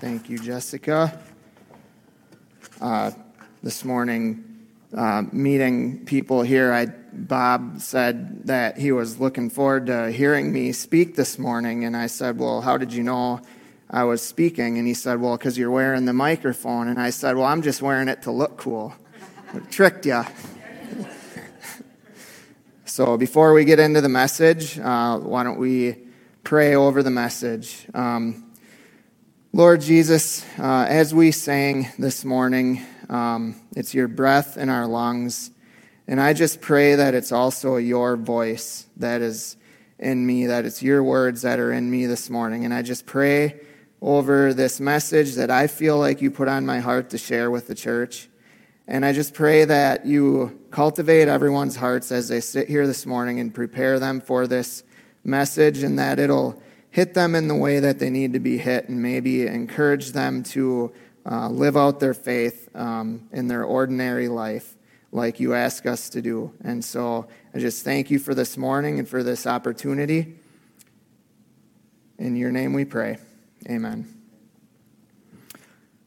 Thank you, Jessica. Uh, this morning, uh, meeting people here, I, Bob said that he was looking forward to hearing me speak this morning, and I said, Well, how did you know I was speaking? And he said, Well, because you're wearing the microphone. And I said, Well, I'm just wearing it to look cool. tricked you. so before we get into the message, uh, why don't we pray over the message? Um, Lord Jesus, uh, as we sang this morning, um, it's your breath in our lungs. And I just pray that it's also your voice that is in me, that it's your words that are in me this morning. And I just pray over this message that I feel like you put on my heart to share with the church. And I just pray that you cultivate everyone's hearts as they sit here this morning and prepare them for this message, and that it'll hit them in the way that they need to be hit and maybe encourage them to uh, live out their faith um, in their ordinary life like you ask us to do. And so I just thank you for this morning and for this opportunity. In your name we pray. Amen.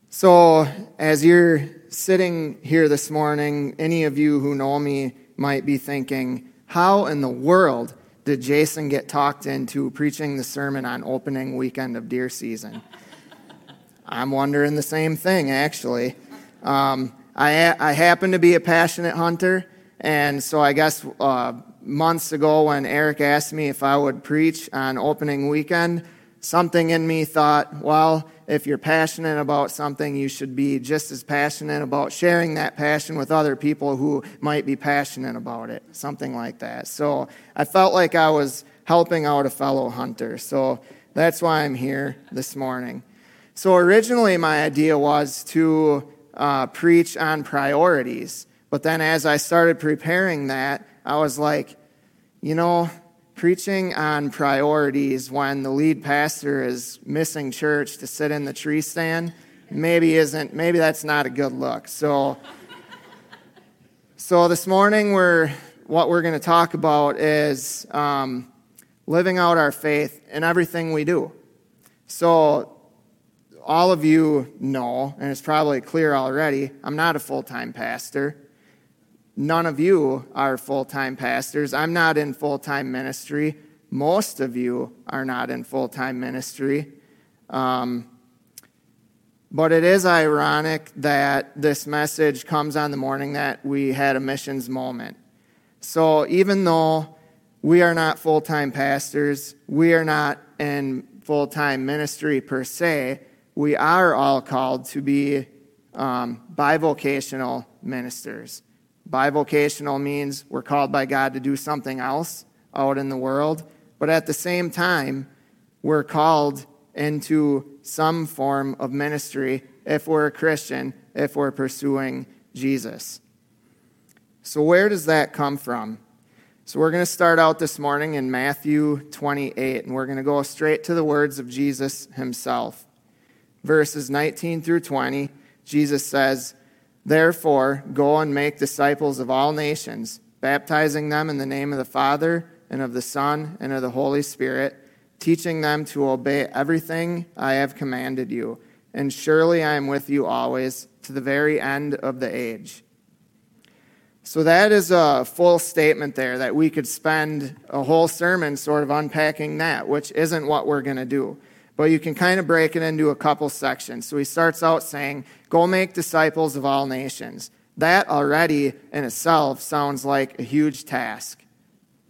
So, as you're sitting here this morning, any of you who know me might be thinking, how in the world did Jason get talked into preaching the sermon on opening weekend of deer season? I'm wondering the same thing, actually. Um, I, I happen to be a passionate hunter, and so I guess uh, months ago when Eric asked me if I would preach on opening weekend, something in me thought, well, if you're passionate about something, you should be just as passionate about sharing that passion with other people who might be passionate about it, something like that. So I felt like I was helping out a fellow hunter. So that's why I'm here this morning. So originally, my idea was to uh, preach on priorities. But then as I started preparing that, I was like, you know, preaching on priorities when the lead pastor is missing church to sit in the tree stand maybe isn't maybe that's not a good look. So so this morning we're what we're going to talk about is um, living out our faith in everything we do. So all of you know and it's probably clear already i'm not a full-time pastor None of you are full time pastors. I'm not in full time ministry. Most of you are not in full time ministry. Um, but it is ironic that this message comes on the morning that we had a missions moment. So even though we are not full time pastors, we are not in full time ministry per se, we are all called to be um, bivocational ministers. Bivocational means we're called by God to do something else out in the world, but at the same time, we're called into some form of ministry if we're a Christian, if we're pursuing Jesus. So, where does that come from? So, we're going to start out this morning in Matthew 28, and we're going to go straight to the words of Jesus himself. Verses 19 through 20, Jesus says, Therefore, go and make disciples of all nations, baptizing them in the name of the Father, and of the Son, and of the Holy Spirit, teaching them to obey everything I have commanded you. And surely I am with you always to the very end of the age. So, that is a full statement there that we could spend a whole sermon sort of unpacking that, which isn't what we're going to do but you can kind of break it into a couple sections. So he starts out saying, Go make disciples of all nations. That already in itself sounds like a huge task,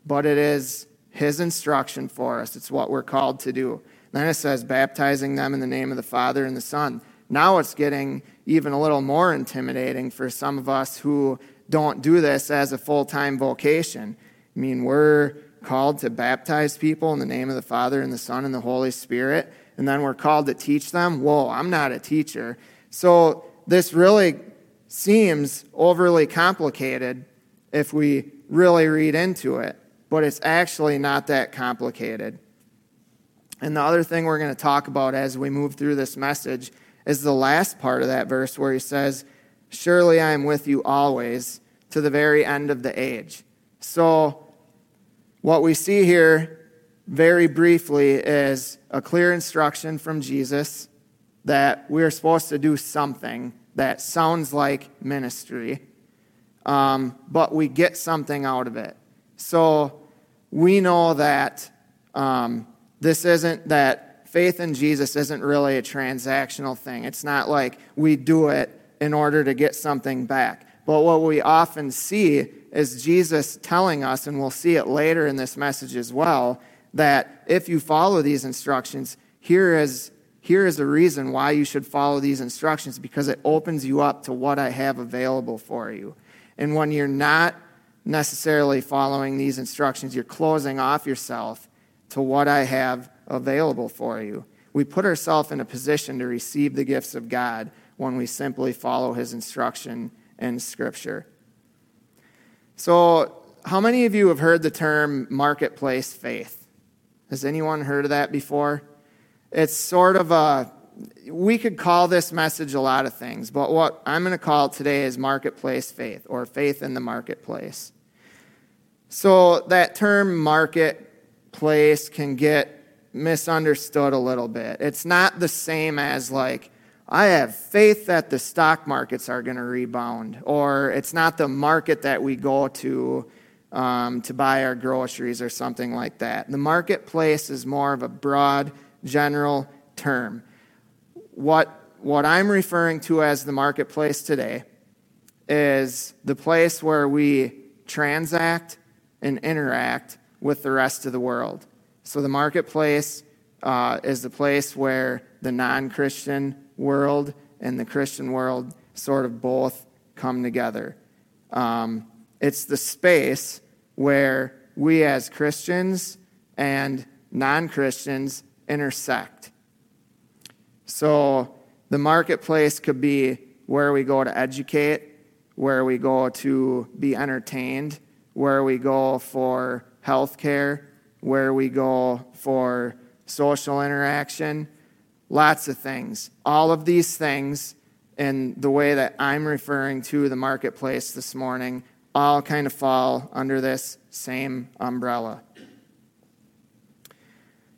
but it is his instruction for us. It's what we're called to do. Then it says, baptizing them in the name of the Father and the Son. Now it's getting even a little more intimidating for some of us who don't do this as a full time vocation. I mean, we're called to baptize people in the name of the Father and the Son and the Holy Spirit and then we're called to teach them. Whoa, I'm not a teacher. So this really seems overly complicated if we really read into it, but it's actually not that complicated. And the other thing we're going to talk about as we move through this message is the last part of that verse where he says, Surely I am with you always to the very end of the age. So, what we see here very briefly is a clear instruction from Jesus that we're supposed to do something that sounds like ministry, um, but we get something out of it. So we know that um, this isn't that faith in Jesus isn't really a transactional thing. It's not like we do it in order to get something back. But what we often see is Jesus telling us, and we'll see it later in this message as well, that if you follow these instructions, here is, here is a reason why you should follow these instructions because it opens you up to what I have available for you. And when you're not necessarily following these instructions, you're closing off yourself to what I have available for you. We put ourselves in a position to receive the gifts of God when we simply follow his instruction in Scripture. So, how many of you have heard the term marketplace faith? Has anyone heard of that before? It's sort of a, we could call this message a lot of things, but what I'm going to call today is marketplace faith or faith in the marketplace. So, that term marketplace can get misunderstood a little bit. It's not the same as like, I have faith that the stock markets are going to rebound, or it's not the market that we go to um, to buy our groceries or something like that. The marketplace is more of a broad, general term. What, what I'm referring to as the marketplace today is the place where we transact and interact with the rest of the world. So the marketplace uh, is the place where the non Christian world and the Christian world sort of both come together. Um, it's the space where we as Christians and non Christians intersect. So the marketplace could be where we go to educate, where we go to be entertained, where we go for health care, where we go for social interaction, lots of things. All of these things, in the way that I'm referring to the marketplace this morning, all kind of fall under this same umbrella.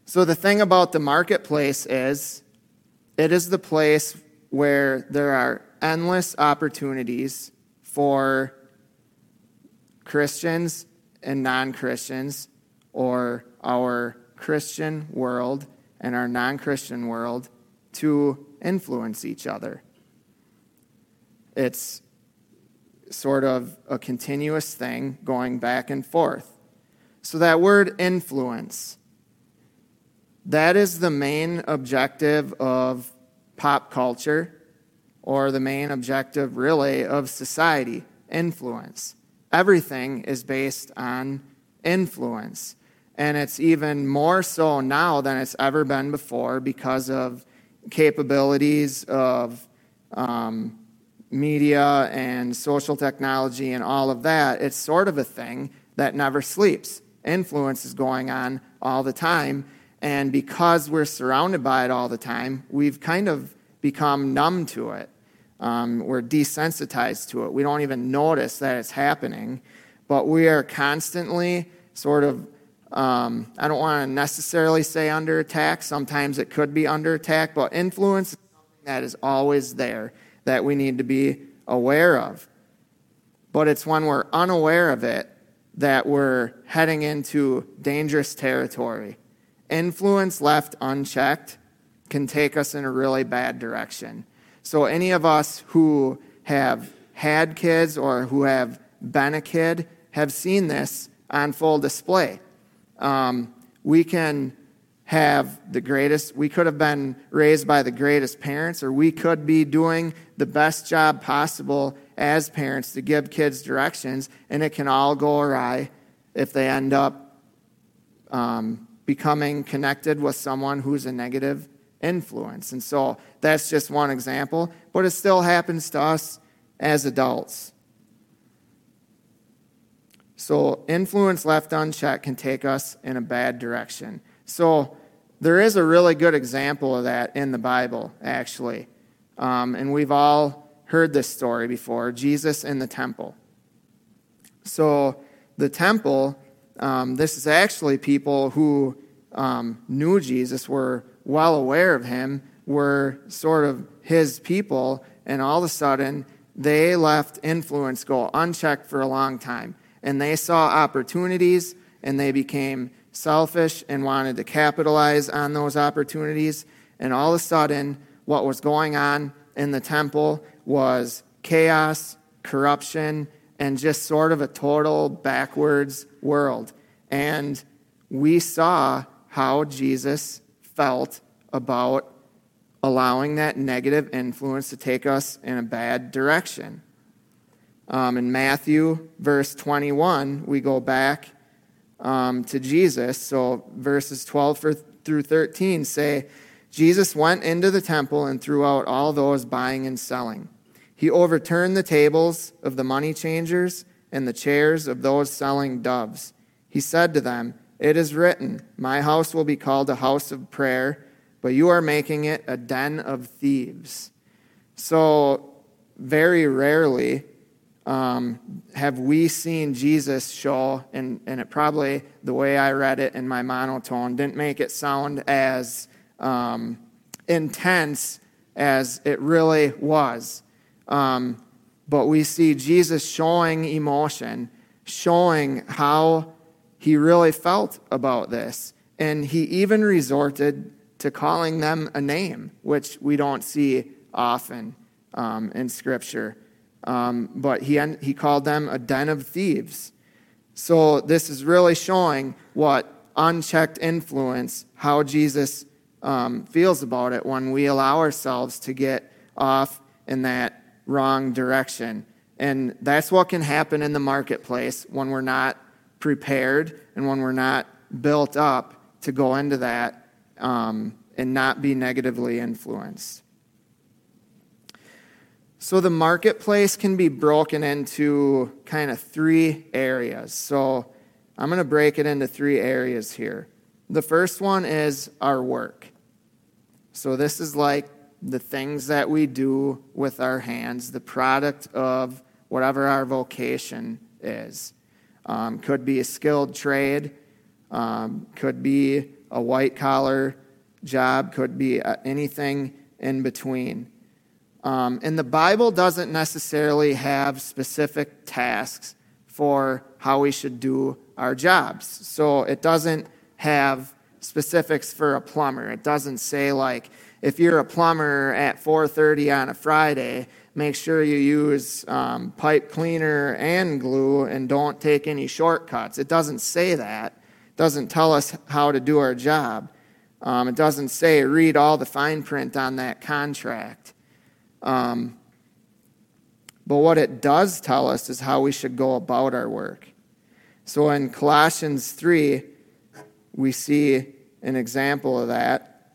So, the thing about the marketplace is it is the place where there are endless opportunities for Christians and non Christians, or our Christian world and our non Christian world to influence each other. It's sort of a continuous thing going back and forth. So, that word influence, that is the main objective of pop culture, or the main objective, really, of society influence. Everything is based on influence. And it's even more so now than it's ever been before because of capabilities of um, media and social technology and all of that. It's sort of a thing that never sleeps. Influence is going on all the time. And because we're surrounded by it all the time, we've kind of become numb to it. Um, we're desensitized to it. We don't even notice that it's happening. But we are constantly sort of um, I don't want to necessarily say under attack. Sometimes it could be under attack, but influence is something that is always there that we need to be aware of. But it's when we're unaware of it that we're heading into dangerous territory. Influence left unchecked can take us in a really bad direction. So, any of us who have had kids or who have been a kid have seen this on full display. Um, we can have the greatest, we could have been raised by the greatest parents, or we could be doing the best job possible as parents to give kids directions, and it can all go awry if they end up um, becoming connected with someone who's a negative influence. And so that's just one example, but it still happens to us as adults. So, influence left unchecked can take us in a bad direction. So, there is a really good example of that in the Bible, actually. Um, and we've all heard this story before Jesus in the temple. So, the temple, um, this is actually people who um, knew Jesus, were well aware of him, were sort of his people, and all of a sudden, they left influence go unchecked for a long time. And they saw opportunities, and they became selfish and wanted to capitalize on those opportunities. And all of a sudden, what was going on in the temple was chaos, corruption, and just sort of a total backwards world. And we saw how Jesus felt about allowing that negative influence to take us in a bad direction. Um, in Matthew, verse 21, we go back um, to Jesus. So verses 12 through 13 say, Jesus went into the temple and threw out all those buying and selling. He overturned the tables of the money changers and the chairs of those selling doves. He said to them, It is written, My house will be called a house of prayer, but you are making it a den of thieves. So, very rarely um, have we seen Jesus show, and, and it probably, the way I read it in my monotone, didn't make it sound as um, intense as it really was. Um, but we see Jesus showing emotion, showing how he really felt about this. And he even resorted to calling them a name, which we don't see often um, in Scripture. Um, but he, he called them a den of thieves. So this is really showing what unchecked influence, how Jesus um, feels about it when we allow ourselves to get off in that wrong direction. And that's what can happen in the marketplace when we're not prepared and when we're not built up to go into that um, and not be negatively influenced. So the marketplace can be broken into kind of three areas. So I'm going to break it into three areas here. The first one is our work. So this is like the things that we do with our hands, the product of whatever our vocation is. Um, could be a skilled trade, um, could be a white collar job, could be uh, anything in between. Um, and the Bible doesn't necessarily have specific tasks for how we should do our jobs. So it doesn't have specifics for a plumber. It doesn't say like if you're a plumber at 4:30 on a Friday, make sure you use um, pipe cleaner and glue and don't take any shortcuts. It doesn't say that. It doesn't tell us how to do our job. Um, it doesn't say read all the fine print on that contract. Um, but what it does tell us is how we should go about our work. So in Colossians 3, we see an example of that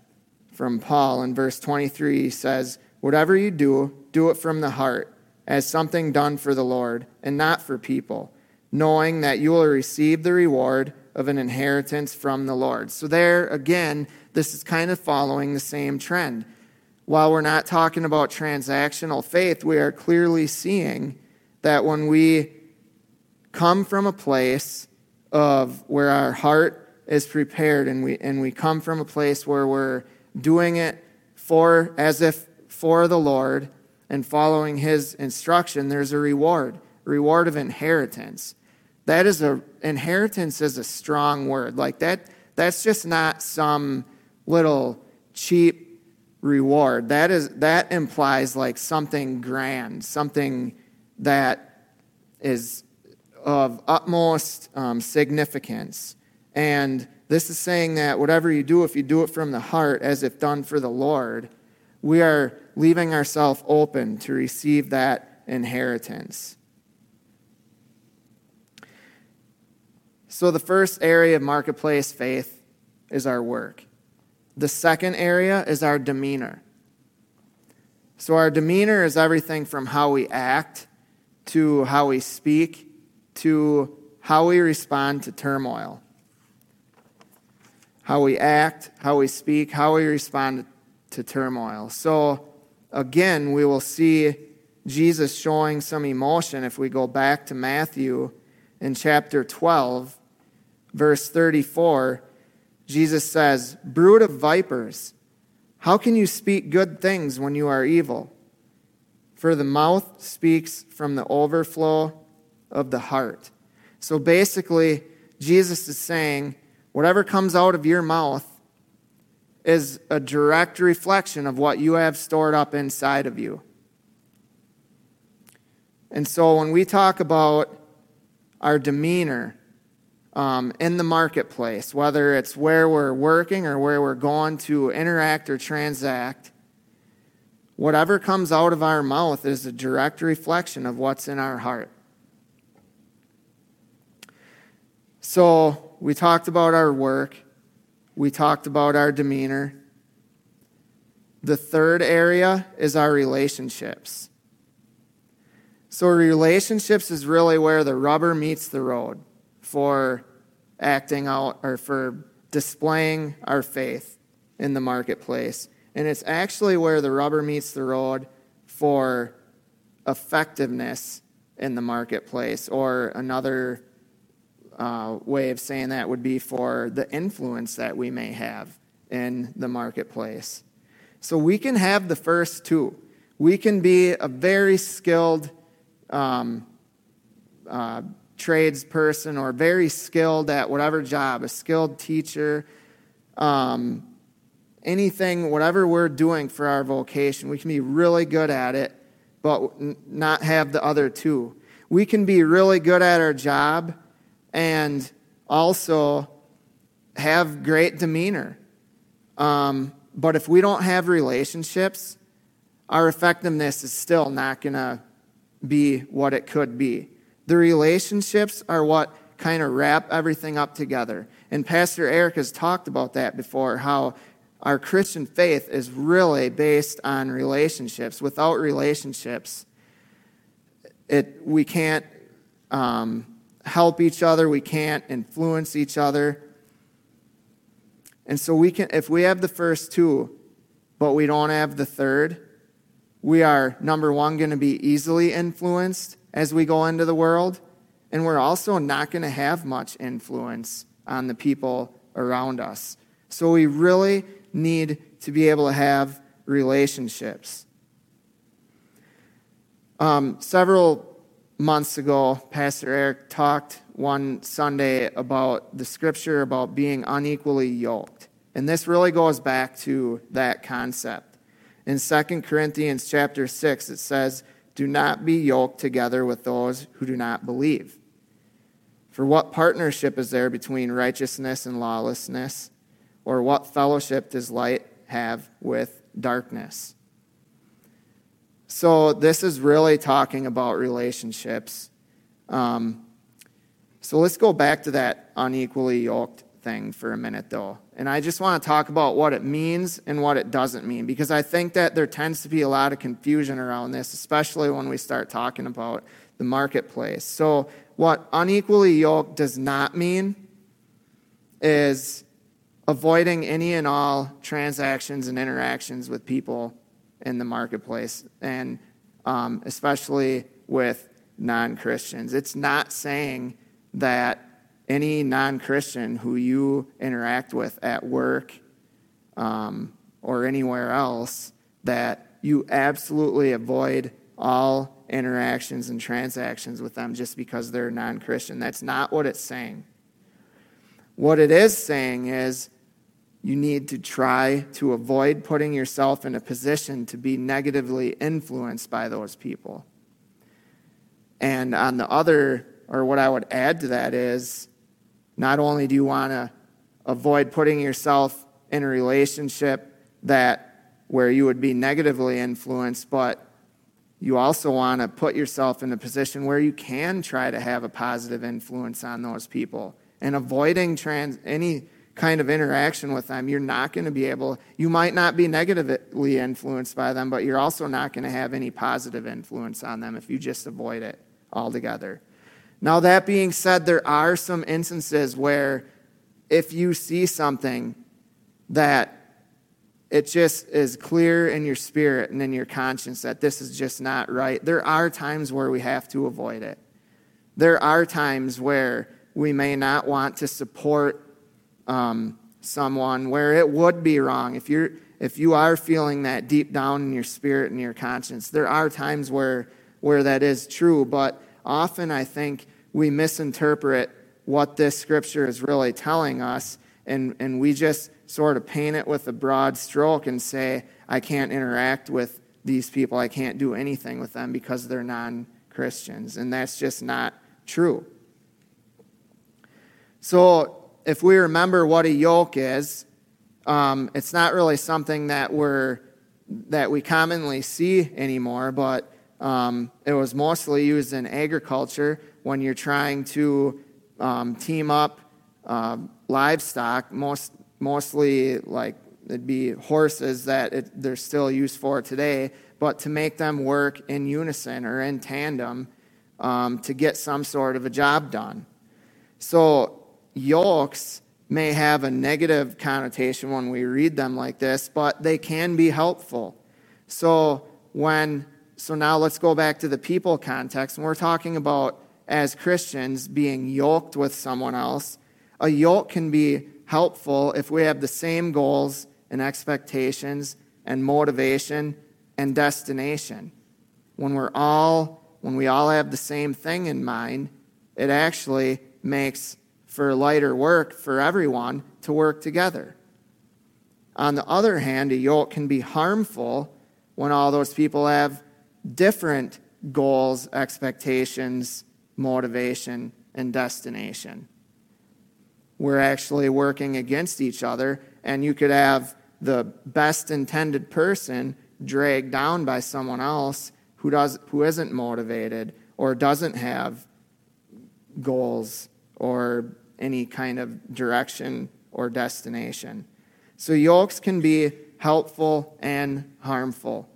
from Paul. In verse 23, he says, Whatever you do, do it from the heart, as something done for the Lord, and not for people, knowing that you will receive the reward of an inheritance from the Lord. So, there again, this is kind of following the same trend while we're not talking about transactional faith, we are clearly seeing that when we come from a place of where our heart is prepared and we, and we come from a place where we're doing it for as if for the Lord and following his instruction, there's a reward, reward of inheritance. That is a inheritance is a strong word. Like that, that's just not some little cheap reward. That is that implies like something grand, something that is of utmost um, significance. And this is saying that whatever you do, if you do it from the heart, as if done for the Lord, we are leaving ourselves open to receive that inheritance. So, the first area of marketplace faith is our work. The second area is our demeanor. So, our demeanor is everything from how we act to how we speak to how we respond to turmoil. How we act, how we speak, how we respond to turmoil. So, again, we will see Jesus showing some emotion if we go back to Matthew in chapter 12, verse 34. Jesus says, Brood of vipers, How can you speak good things when you are evil? For the mouth speaks from the overflow of the heart. So basically, Jesus is saying, whatever comes out of your mouth is a direct reflection of what you have stored up inside of you. And so when we talk about our demeanor um, in the marketplace, whether it's where we're working or where we're going to interact or transact, whatever comes out of our mouth is a direct reflection of what's in our heart. So we talked about our work, we talked about our demeanor. The third area is our relationships. So, relationships is really where the rubber meets the road for acting out or for displaying our faith in the marketplace. And it's actually where the rubber meets the road for effectiveness in the marketplace. Or another uh, way of saying that would be for the influence that we may have in the marketplace. So we can have the first two. We can be a very skilled um, uh, tradesperson or very skilled at whatever job, a skilled teacher, um, anything, whatever we're doing for our vocation, we can be really good at it, but not have the other two. We can be really good at our job and also have great demeanor. Um, but if we don't have relationships, our effectiveness is still not going to be what it could be. The relationships are what kind of wrap everything up together. And Pastor Eric has talked about that before how our Christian faith is really based on relationships. Without relationships, it, we can't um, help each other, we can't influence each other. And so we can if we have the first two, but we don't have the third, we are, number one, going to be easily influenced as we go into the world. And we're also not going to have much influence on the people around us. So we really need to be able to have relationships. Um, several months ago, Pastor Eric talked one Sunday about the scripture about being unequally yoked. And this really goes back to that concept. In 2 Corinthians chapter 6, it says, Do not be yoked together with those who do not believe. For what partnership is there between righteousness and lawlessness? Or what fellowship does light have with darkness? So, this is really talking about relationships. Um, so, let's go back to that unequally yoked thing for a minute, though. And I just want to talk about what it means and what it doesn't mean, because I think that there tends to be a lot of confusion around this, especially when we start talking about the marketplace. So, what unequally yoked does not mean is avoiding any and all transactions and interactions with people in the marketplace, and um, especially with non Christians. It's not saying that any non Christian who you interact with at work um, or anywhere else that you absolutely avoid all interactions and transactions with them just because they're non Christian. That's not what it's saying. What it is saying is you need to try to avoid putting yourself in a position to be negatively influenced by those people. And on the other, or what I would add to that is, not only do you want to avoid putting yourself in a relationship that where you would be negatively influenced, but you also want to put yourself in a position where you can try to have a positive influence on those people. And avoiding trans, any kind of interaction with them, you're not going to be able, you might not be negatively influenced by them, but you're also not going to have any positive influence on them if you just avoid it altogether. Now, that being said, there are some instances where if you see something that it just is clear in your spirit and in your conscience that this is just not right, there are times where we have to avoid it. There are times where we may not want to support um, someone where it would be wrong. If you're if you are feeling that deep down in your spirit and your conscience, there are times where, where that is true, but often I think we misinterpret what this scripture is really telling us, and, and we just sort of paint it with a broad stroke and say, I can't interact with these people, I can't do anything with them because they're non Christians. And that's just not true. So, if we remember what a yoke is, um, it's not really something that we're that we commonly see anymore, but um, it was mostly used in agriculture when you're trying to um, team up uh, livestock, most, mostly like it'd be horses that it, they're still used for today, but to make them work in unison or in tandem um, to get some sort of a job done. So, yokes may have a negative connotation when we read them like this, but they can be helpful. So, when so now let's go back to the people context. And we're talking about as Christians being yoked with someone else. A yoke can be helpful if we have the same goals and expectations and motivation and destination. When we're all when we all have the same thing in mind, it actually makes for lighter work for everyone to work together. On the other hand, a yoke can be harmful when all those people have different goals, expectations, motivation, and destination. We're actually working against each other, and you could have the best intended person dragged down by someone else who, does, who isn't motivated or doesn't have goals or any kind of direction or destination. So, yokes can be helpful and harmful.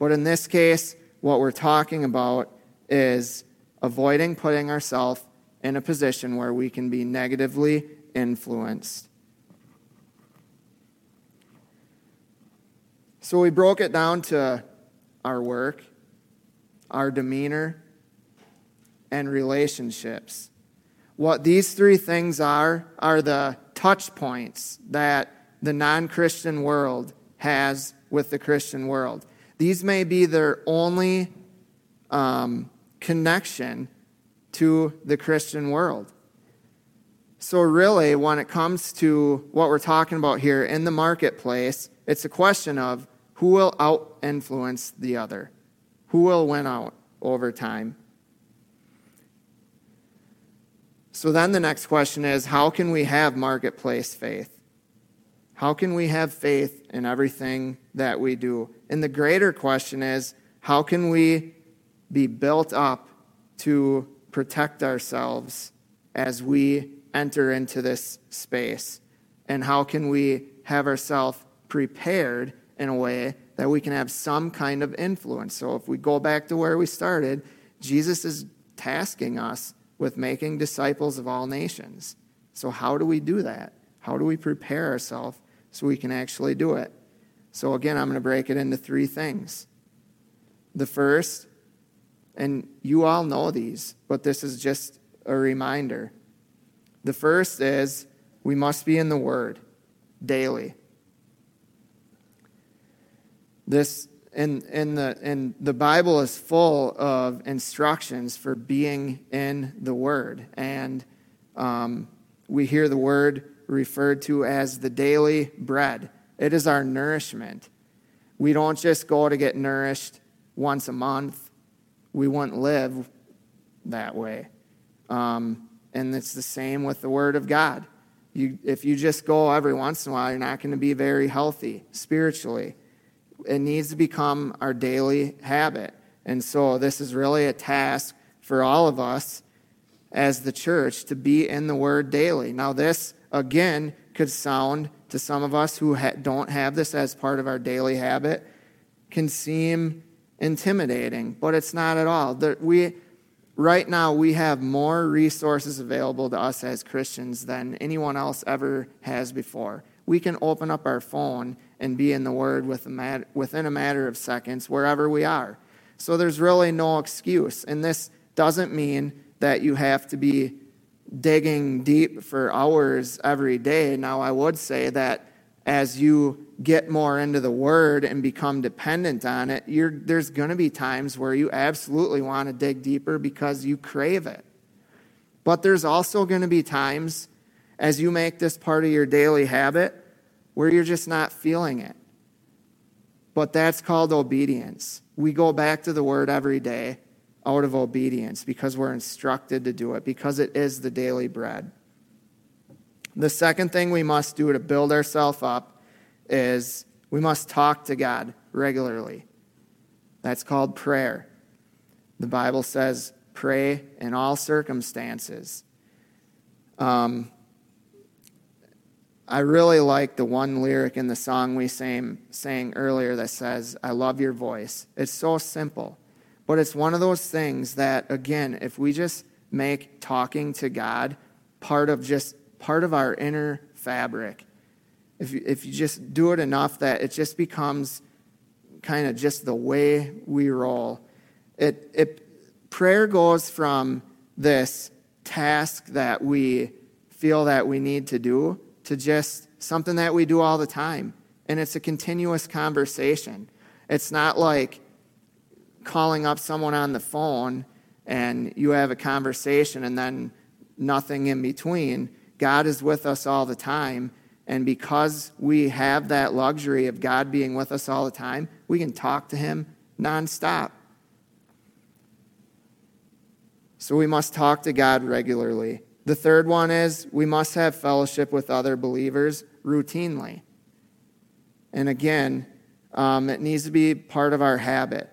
But in this case, what we're talking about is avoiding putting ourselves in a position where we can be negatively influenced. So we broke it down to our work, our demeanor, and relationships. What these three things are, are the touch points that the non Christian world has with the Christian world. These may be their only um, connection to the Christian world. So, really, when it comes to what we're talking about here in the marketplace, it's a question of who will out influence the other, who will win out over time. So, then the next question is how can we have marketplace faith? How can we have faith in everything that we do? And the greater question is how can we be built up to protect ourselves as we enter into this space? And how can we have ourselves prepared in a way that we can have some kind of influence? So, if we go back to where we started, Jesus is tasking us with making disciples of all nations. So, how do we do that? How do we prepare ourselves so we can actually do it. So, again, I'm going to break it into three things. The first, and you all know these, but this is just a reminder. The first is we must be in the Word daily. This in, in the in the Bible is full of instructions for being in the Word, and um, we hear the word referred to as the daily bread. It is our nourishment. We don't just go to get nourished once a month. We wouldn't live that way. Um, and it's the same with the Word of God. You, if you just go every once in a while, you're not going to be very healthy spiritually. It needs to become our daily habit. And so, this is really a task for all of us as the church to be in the Word daily. Now, this again, could sound to some of us who ha- don't have this as part of our daily habit, can seem intimidating, but it's not at all. we, right now, we have more resources available to us as Christians than anyone else ever has before. We can open up our phone and be in the Word within a matter of seconds wherever we are. So there's really no excuse. And this doesn't mean that you have to be digging deep for hours every day. Now, I would say that as you get more into the Word and become dependent on it, there's going to be times where you absolutely want to dig deeper because you crave it. But there's also going to be times as you make this part of your daily habit where you're just not feeling it. But that's called obedience. We go back to the Word every day out of obedience because we're instructed to do it, because it is the daily bread. The second thing we must do to build ourselves up is we must talk to God regularly. That's called prayer. The Bible says, pray in all circumstances. Um, I really like the one lyric in the song we sang, sang earlier that says, I love your voice. It's so simple, but it's one of those things that, again, if we just make talking to God part of just part of our inner fabric. If you, if you just do it enough that it just becomes kind of just the way we roll. It, it, prayer goes from this task that we feel that we need to do to just something that we do all the time. And it's a continuous conversation. It's not like calling up someone on the phone and you have a conversation and then nothing in between. God is with us all the time. And because we have that luxury of God being with us all the time, we can talk to Him nonstop. So we must talk to God regularly. The third one is we must have fellowship with other believers routinely. And again, um, it needs to be part of our habit.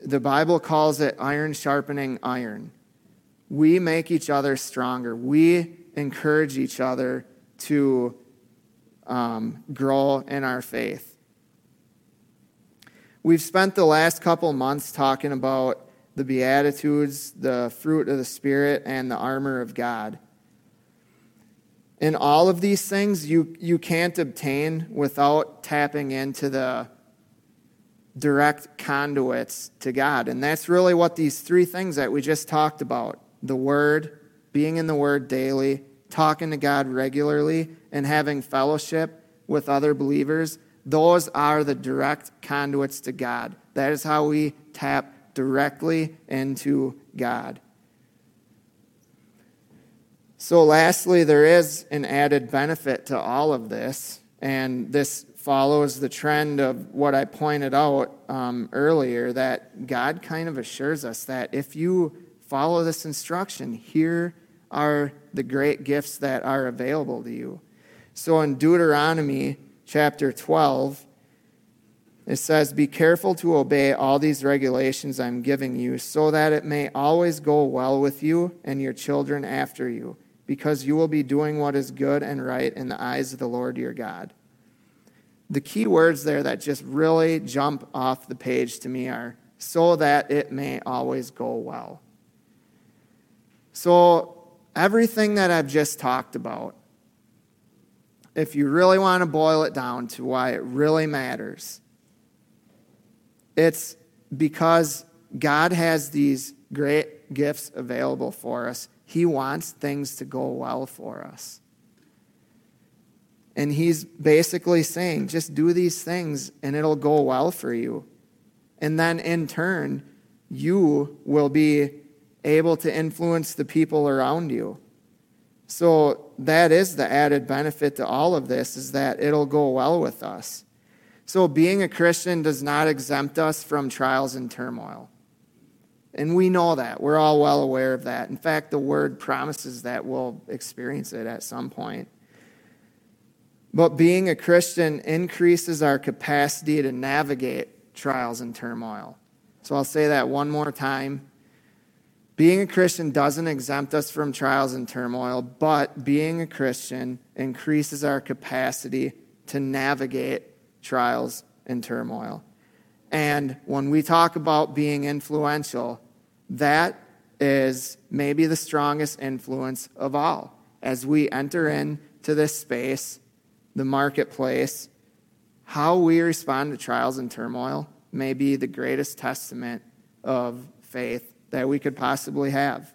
The Bible calls it iron sharpening iron we make each other stronger. We encourage each other to um, grow in our faith. We've spent the last couple months talking about the Beatitudes, the fruit of the Spirit, and the armor of God. In all of these things you, you can't obtain without tapping into the direct conduits to God. And that's really what these three things that we just talked about the Word, being in the Word daily, talking to God regularly, and having fellowship with other believers, those are the direct conduits to God. That is how we tap directly into God. So, lastly, there is an added benefit to all of this, and this follows the trend of what I pointed out um, earlier that God kind of assures us that if you follow this instruction. Here are the great gifts that are available to you. So in Deuteronomy chapter 12, it says, Be careful to obey all these regulations I'm giving you, so that it may always go well with you and your children after you, because you will be doing what is good and right in the eyes of the Lord your God. The key words there that just really jump off the page to me are, so that it may always go well. So, everything that I've just talked about, if you really want to boil it down to why it really matters, it's because God has these great gifts available for us. He wants things to go well for us. And he's basically saying, just do these things and it'll go well for you. And then in turn, you will be able to influence the people around you. So that is the added benefit to all of this is that it'll go well with us. So being a Christian does not exempt us from trials and turmoil. And we know that. We're all well aware of that. In fact, the word promises that we'll experience it at some point. But being a Christian increases our capacity to navigate trials and turmoil. So I'll say that one more time. Being a Christian doesn't exempt us from trials and turmoil, but being a Christian increases our capacity to navigate trials and turmoil. And when we talk about being influential, that is maybe the strongest influence of all. As we enter into this space, the marketplace, how we respond to trials and turmoil may be the greatest testament of faith that we could possibly have.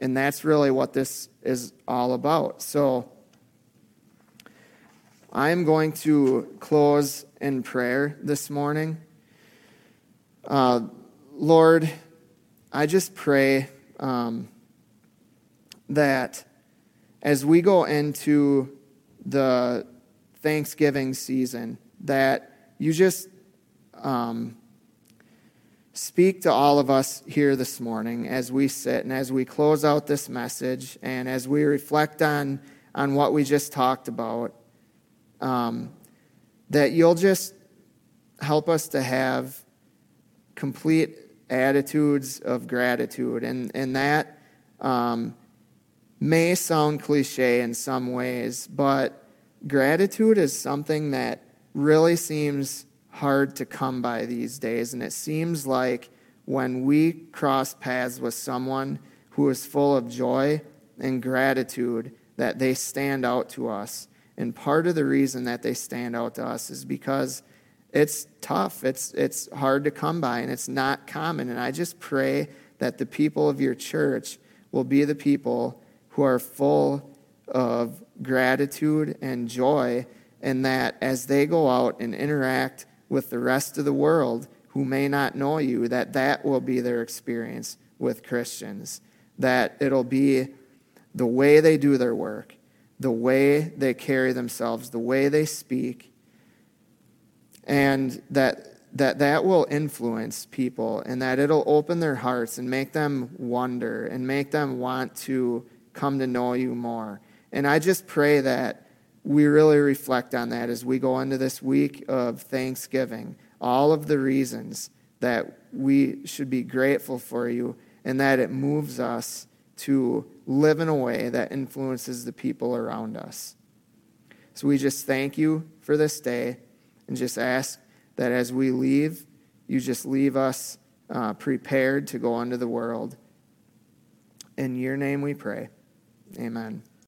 And that's really what this is all about. So, I am going to close in prayer this morning. Uh, Lord, I just pray um, that as we go into the Thanksgiving season, that you just um, speak to all of us here this morning as we sit and as we close out this message and as we reflect on, on what we just talked about um, that you'll just help us to have complete attitudes of gratitude. And, and that um, may sound cliche in some ways, but gratitude is something that really seems hard to come by these days. And it seems like when we cross paths with someone who is full of joy and gratitude, that they stand out to us. And part of the reason that they stand out to us is because it's tough. It's, it's hard to come by and it's not common. And I just pray that the people of your church will be the people who are full of gratitude and joy, and that as they go out and interact with the rest of the world who may not know you, that that will be their experience with Christians. That it'll be the way they do their work, the way they carry themselves, the way they speak, and that that that will influence people and that it'll open their hearts and make them wonder and make them want to come to know you more. And I just pray that we really reflect on that as we go into this week of Thanksgiving. All of the reasons that we should be grateful for you and that it moves us to live in a way that influences the people around us. So we just thank you for this day and just ask that as we leave, you just leave us uh, prepared to go into the world. In your name we pray. Amen.